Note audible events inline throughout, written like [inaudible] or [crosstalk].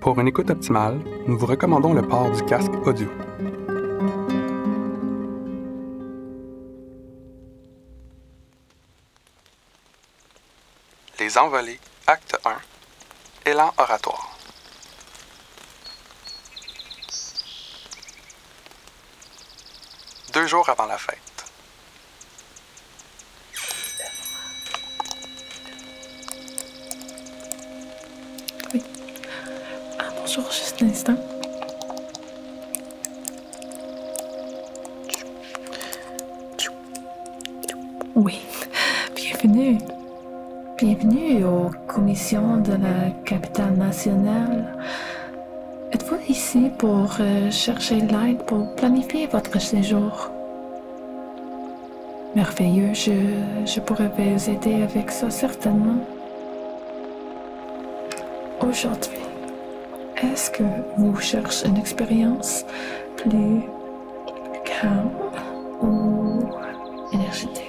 Pour une écoute optimale, nous vous recommandons le port du casque audio. Les Envolées, acte 1. Élan oratoire. Deux jours avant la fête. Bonjour, juste un instant. Oui, bienvenue. Bienvenue aux commissions de la capitale nationale. Êtes-vous ici pour euh, chercher l'aide pour planifier votre séjour? Merveilleux, je pourrais vous aider avec ça certainement. Aujourd'hui, est-ce que vous cherchez une expérience plus calme ou énergétique?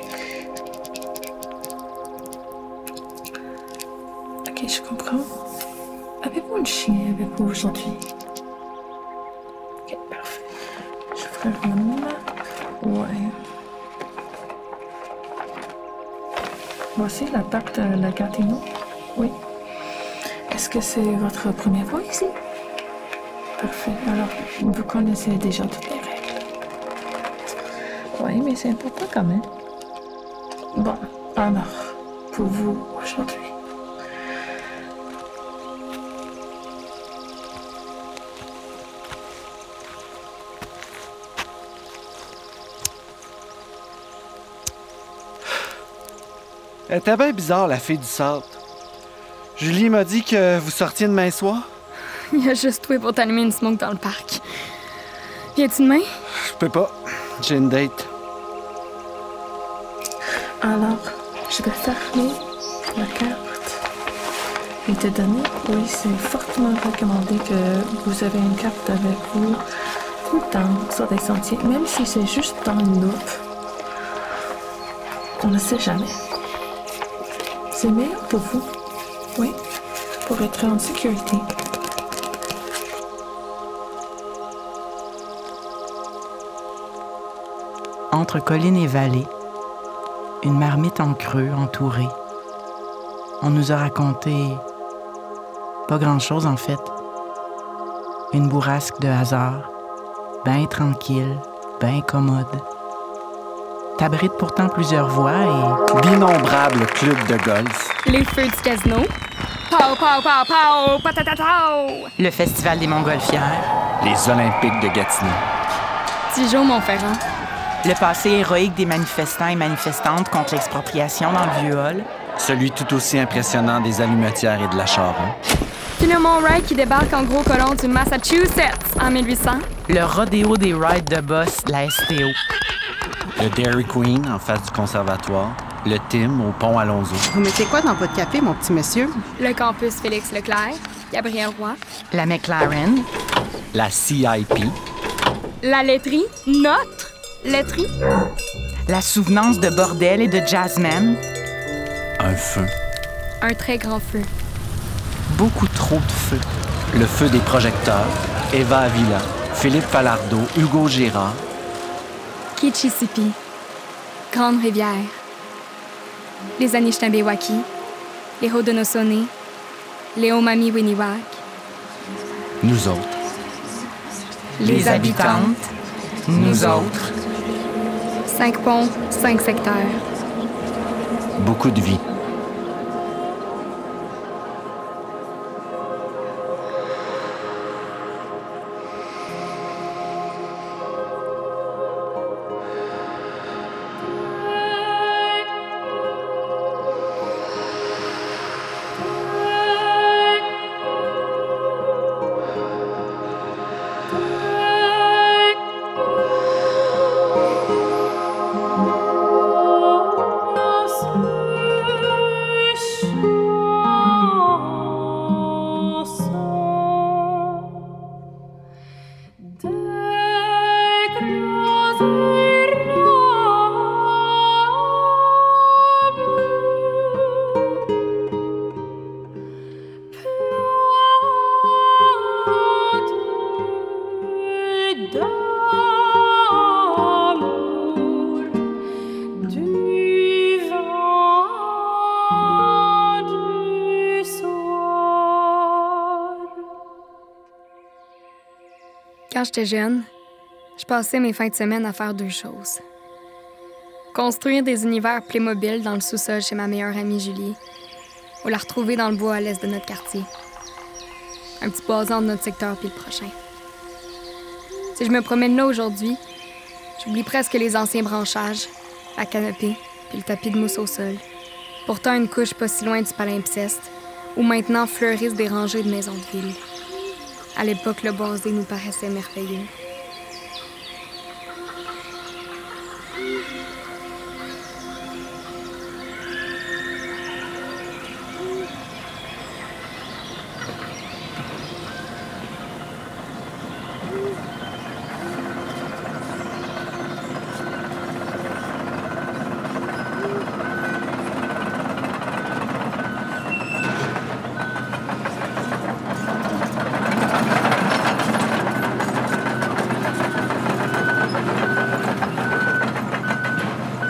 Ok, je comprends. Avez-vous un chien avec vous aujourd'hui? Ok, parfait. Je ferai une map. Ouais. Voici la tarte de la Gatineau. Oui. Est-ce que c'est votre première fois ici? Parfait. Alors, vous connaissez déjà toutes les règles. Oui, mais c'est important quand même. Bon, alors, pour vous aujourd'hui. Elle était bien bizarre, la fille du sable. Julie m'a dit que vous sortiez demain soir. [laughs] Il a juste trouvé pour t'allumer une smoke dans le parc. Viens-tu demain? Je peux pas. J'ai une date. Alors, je vais fermer la carte et te donner. Oui, c'est fortement recommandé que vous avez une carte avec vous tout le temps sur des sentiers, même si c'est juste dans une loupe. On ne sait jamais. C'est meilleur pour vous. Oui, pour être en sécurité. Entre collines et vallées, une marmite en creux entourée. On nous a raconté pas grand-chose en fait. Une bourrasque de hasard, bien tranquille, bien commode. T'abrites pourtant plusieurs voies et D'innombrables clubs de golf. Les feux du casino. Pow, pow, pow, pow, patatatao. le Festival des Montgolfières, Les Olympiques de Gatineau. Dijon, Montferrand. le passé héroïque des manifestants et manifestantes contre l'expropriation dans le vieux hall, Celui tout aussi impressionnant des allumetières et de la Charon. Philemon Wright qui débarque en gros colon du Massachusetts en 1800. le rodéo des rides de boss de la STO, Le Dairy Queen en face du conservatoire. Le Tim au pont Alonso. Vous mettez quoi dans votre café, mon petit monsieur? Le campus Félix Leclerc. Gabriel Roy. la McLaren, La CIP. La laiterie. Notre laiterie. la souvenance de bordel et de jazzmen, Un feu. Un très grand feu. beaucoup trop de feu. Le feu des projecteurs. Eva Avila. Philippe Falardeau. Hugo Girard. Kitchissippi. Grande rivière. Les Anishinaabe-Waki. Les Haudenosaunee. Les Omami-Winiwak. Nous autres. Les habitantes, nous autres, Cinq ponts, cinq secteurs. Beaucoup de vie. Quand j'étais jeune, je passais mes fins de semaine à faire deux choses. Construire des univers Playmobil dans le sous-sol chez ma meilleure amie Julie, ou la retrouver dans le bois à l'est de notre quartier. Un petit boisant de notre secteur puis le prochain. Si je me promène là aujourd'hui, j'oublie presque les anciens branchages, la canopée puis le tapis de mousse au sol. Pourtant une couche pas si loin du palimpseste, où maintenant fleurissent des rangées de maisons de ville. À l'époque, le boisé nous paraissait merveilleux.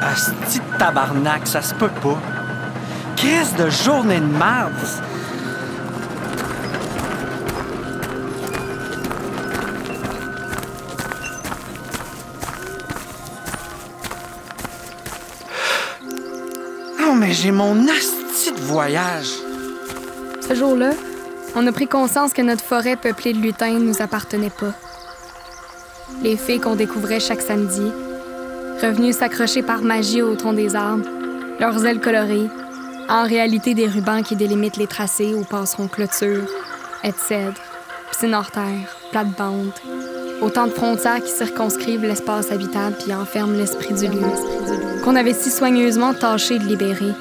Asti de tabarnak, ça se peut pas. Crise de journée de merde. Oh, mais j'ai mon asti de voyage. Ce jour-là, on a pris conscience que notre forêt peuplée de lutins ne nous appartenait pas. Les fées qu'on découvrait chaque samedi, revenues s'accrocher par magie au tronc des arbres, leurs ailes colorées, en réalité des rubans qui délimitent les tracés où passeront clôtures, haies de terre, plate-bande. Autant de frontières qui circonscrivent l'espace habitable puis enferment l'esprit du lieu, qu'on avait si soigneusement tâché de libérer.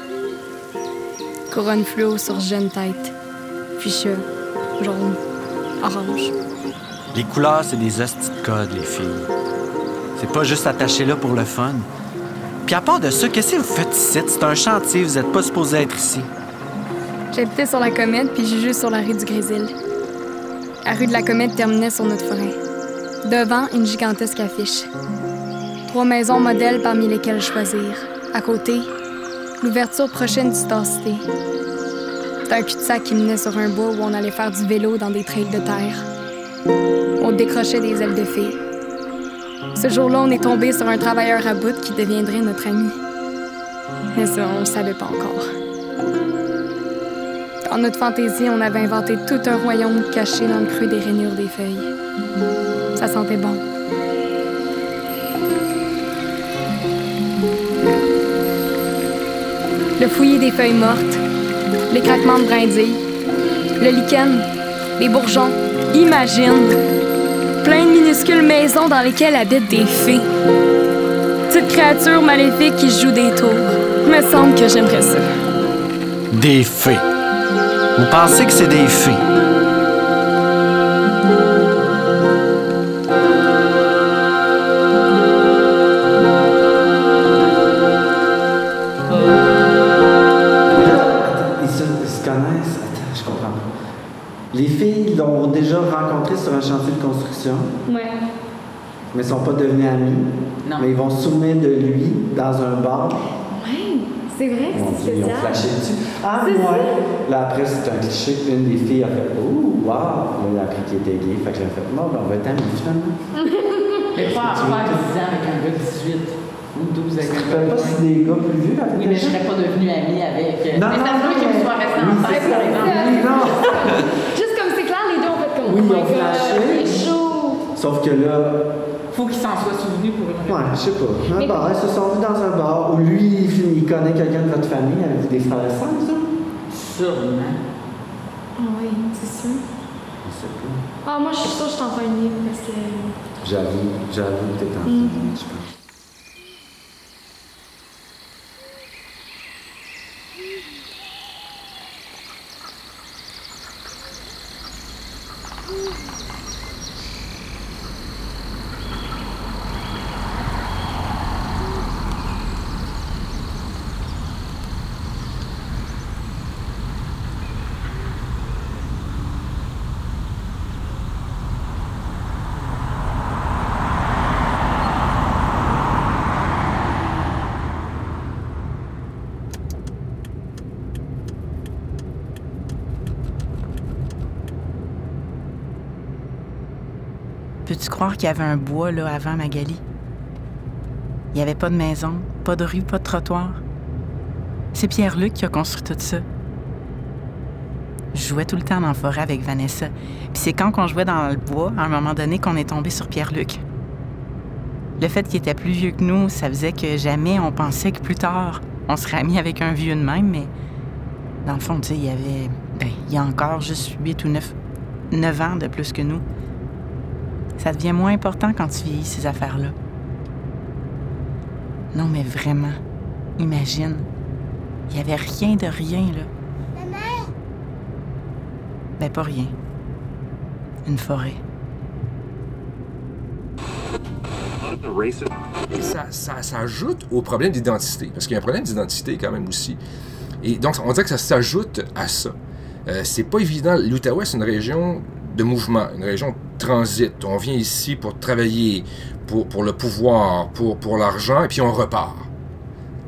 Couronne fluo sur jeune tête, fuchsia, jaune, orange. Les couleurs, c'est des hosties de code, les filles. C'est pas juste attaché là pour le fun. Puis à part de ça, qu'est-ce que vous faites ici? C'est un chantier, vous êtes pas supposé être ici. J'habitais sur la comète puis Juju sur la rue du Grésil. La rue de la comète terminait sur notre forêt. Devant, une gigantesque affiche. Trois maisons modèles parmi lesquelles choisir. À côté, l'ouverture prochaine du Star un cul-de-sac qui menait sur un bois où on allait faire du vélo dans des trails de terre. On décrochait des ailes de fée. Ce jour-là, on est tombé sur un travailleur à bout qui deviendrait notre ami. Mais ça, on le savait pas encore. Dans notre fantaisie, on avait inventé tout un royaume caché dans le creux des rainures des feuilles. Ça sentait bon. Le fouillis des feuilles mortes, les craquements de brindilles, le lichen, les bourgeons. Imagine! Plein de minuscules maisons dans lesquelles habitent des fées. Petites créatures maléfiques qui jouent des tours. Me semble que j'aimerais ça. Des fées. Vous pensez que c'est des fées? Mais ils sont pas devenus amis. Non. Mais ils vont se souvenir de lui dans un bar. Ouais, c'est vrai, Mon Dieu, ils ont flashé dessus. Ah, ouais. Là, après, c'est un cliché. Une des filles a fait Ouh, wow. Là, il a appris qu'il était gay. Fait que j'ai fait Bon, ben, on va être amis finalement. [laughs] Mais pas à faire 10 ans avec un gars de 18 ou 12 avec Je un ne gars de pas si 20. des gars plus vieux Oui, mais je serais pas devenue amie avec. euh, Non, mais ça non, se peut qu'ils me non, soient restés oui, en c'est tête, ça. par exemple. Oui, non. [laughs] Juste comme c'est clair, les deux ont fait comme Oui, Oh ils ont flashé. Sauf que là, Faut qu'ils s'en soient souvenus pour une raison. Ouais, je sais pas. Un Mais- bar, ils se sont vus dans un bar où lui, il connaît quelqu'un de votre famille. Avez-vous des frères et sœurs, ça? Sûrement. Ah oui, c'est sûr. Je sais pas. Ah, moi, je suis sûre que je t'en fais un livre parce que. J'avoue, j'avoue que t'es en Mm. je pense. Peux-tu croire qu'il y avait un bois là avant Magali? Il n'y avait pas de maison, pas de rue, pas de trottoir. C'est Pierre-Luc qui a construit tout ça. Je jouais tout le temps dans la forêt avec Vanessa. Puis c'est quand on jouait dans le bois, à un moment donné, qu'on est tombé sur Pierre-Luc. Le fait qu'il était plus vieux que nous, ça faisait que jamais on pensait que plus tard, on serait amis avec un vieux de même, mais dans le fond, tu sais, il y avait. Ben, il y a encore juste 8 ou 9, 9 ans de plus que nous. Ça devient moins important quand tu vieillis ces affaires-là. Non, mais vraiment, imagine. Il n'y avait rien de rien, là. Ben, pas rien. Une forêt. Ça, ça, ça ajoute au problème d'identité, parce qu'il y a un problème d'identité quand même aussi. Et donc, on dirait que ça s'ajoute à ça. Euh, c'est pas évident. L'Outaouais, c'est une région de mouvement, une région de transit. On vient ici pour travailler, pour, pour le pouvoir, pour, pour l'argent, et puis on repart.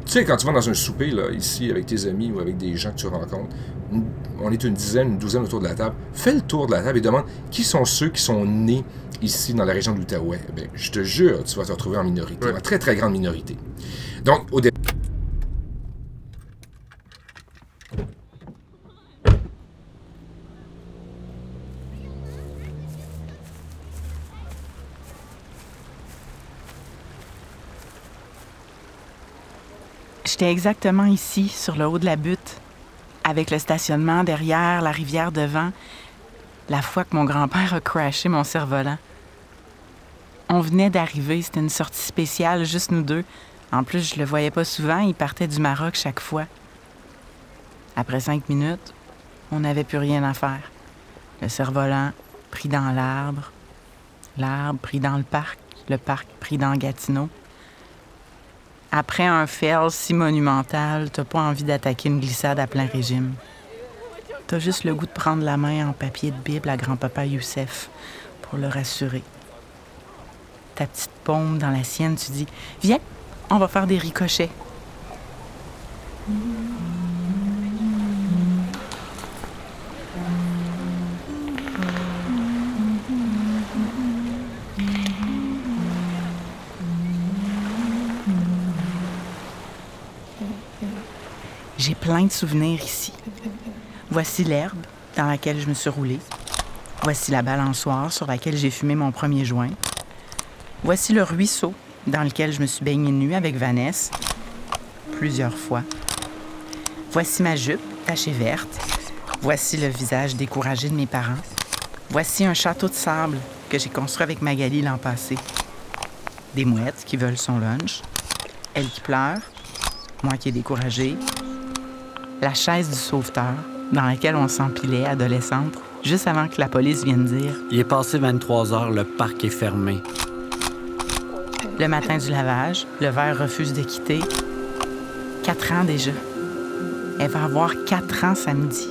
Tu sais, quand tu vas dans un souper, là, ici, avec tes amis ou avec des gens que tu rencontres, une- on est une dizaine, une douzaine autour de la table, fais le tour de la table et demande qui sont ceux qui sont nés ici dans la région de l'Outaouais? Ben, je te jure, tu vas te retrouver en minorité, en très très grande minorité. Donc, au début, J'étais exactement ici, sur le haut de la butte, avec le stationnement derrière, la rivière devant, la fois que mon grand-père a crashé mon cerf-volant. On venait d'arriver, c'était une sortie spéciale, juste nous deux. En plus, je le voyais pas souvent, il partait du Maroc chaque fois. Après cinq minutes, on n'avait plus rien à faire. Le cerf-volant pris dans l'arbre, l'arbre pris dans le parc, le parc pris dans Gatineau. Après un fail si monumental, t'as pas envie d'attaquer une glissade à plein régime. T'as juste le goût de prendre la main en papier de Bible à grand-papa Youssef pour le rassurer. Ta petite paume dans la sienne, tu dis Viens, on va faire des ricochets. J'ai plein de souvenirs ici. Voici l'herbe dans laquelle je me suis roulée. Voici la balançoire sur laquelle j'ai fumé mon premier joint. Voici le ruisseau dans lequel je me suis baignée nue avec Vanessa plusieurs fois. Voici ma jupe tachée verte. Voici le visage découragé de mes parents. Voici un château de sable que j'ai construit avec Magali l'an passé. Des mouettes qui veulent son lunch. Elle qui pleure. Moi qui est découragée. La chaise du sauveteur dans laquelle on s'empilait adolescente juste avant que la police vienne dire Il est passé 23 heures, le parc est fermé. Le matin du lavage, le verre refuse de quitter. Quatre ans déjà. Elle va avoir quatre ans samedi.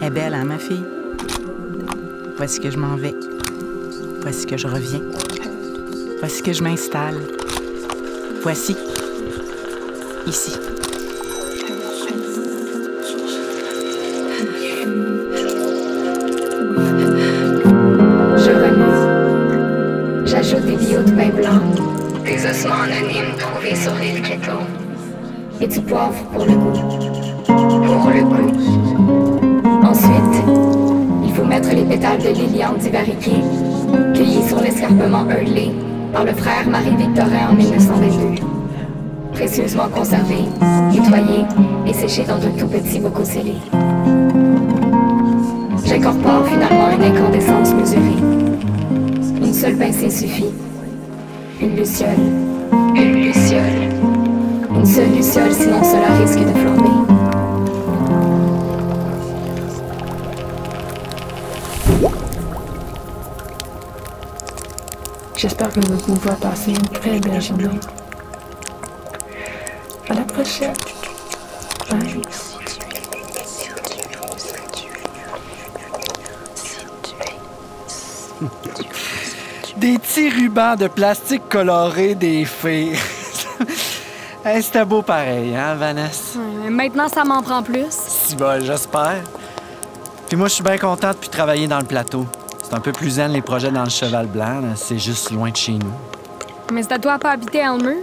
Elle est belle, hein, ma fille? Voici que je m'en vais? Voici que je reviens? Voici que je m'installe? Voici. Ici. Et du poivre pour le goût. Pour le goût. Ensuite, il faut mettre les pétales de liliane divariquée, cueillis sur l'escarpement hurlé par le frère Marie-Victorin en 1922. Précieusement conservés, nettoyés et séchés dans de tout petits bocaux scellés. J'incorpore finalement une incandescence mesurée. Une seule pincée suffit. Une luciole. Une luciole. Une seule luciole, sinon cela risque de flamber. J'espère que vous pouvez passer une très belle journée. À la prochaine. Bye. Des petits rubans de plastique coloré des fées. Hey, C'était beau pareil, hein, Vanessa? Ouais, Maintenant, ça m'en prend plus. Si bol, j'espère. Puis moi, je suis bien content de puis travailler dans le plateau. C'est un peu plus zen les projets dans le Cheval Blanc. C'est juste loin de chez nous. Mais à toi pas habiter à Elmer.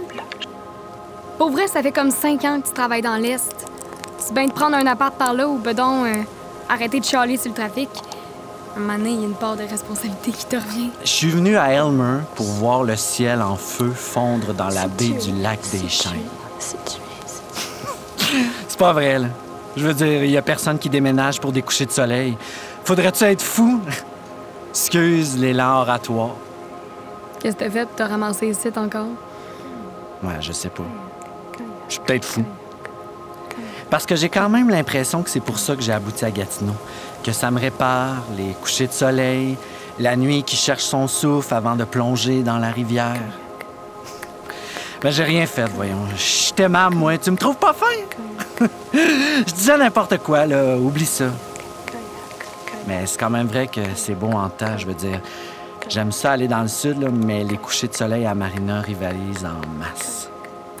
Pour vrai, ça fait comme cinq ans que tu travailles dans l'Est. C'est bien de prendre un appart par là ou bedon euh, arrêter de chialer sur le trafic. Un moment donné, il y a une part de responsabilité qui te revient. Je suis venu à Elmer pour voir le ciel en feu fondre dans la baie du lac des Chênes. C'est pas vrai, là. Je veux dire, il y a personne qui déménage pour des couchers de soleil. Faudrait-tu être fou? [laughs] Excuse l'élan oratoire. Qu'est-ce que t'as fait? T'as ramassé les sites encore? Ouais, je sais pas. Je suis peut-être fou. Parce que j'ai quand même l'impression que c'est pour ça que j'ai abouti à Gatineau. Que ça me répare, les couchers de soleil, la nuit qui cherche son souffle avant de plonger dans la rivière. Mais j'ai rien fait, voyons. Je t'aimable, moi. Tu me trouves pas fin? [laughs] Je disais n'importe quoi, là. Oublie ça. Mais c'est quand même vrai que c'est beau en temps, je veux dire. J'aime ça aller dans le sud, là, mais les couchers de soleil à Marina rivalisent en masse.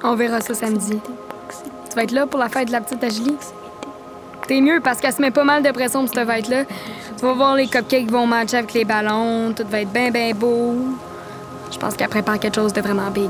On verra ça samedi. Tu vas être là pour la fête de la petite Agilie? T'es mieux parce qu'elle se met pas mal de pression pour cette fête-là. Tu vas voir les cupcakes vont matcher avec les ballons, tout va être bien, bien beau. Je pense qu'elle prépare quelque chose de vraiment big.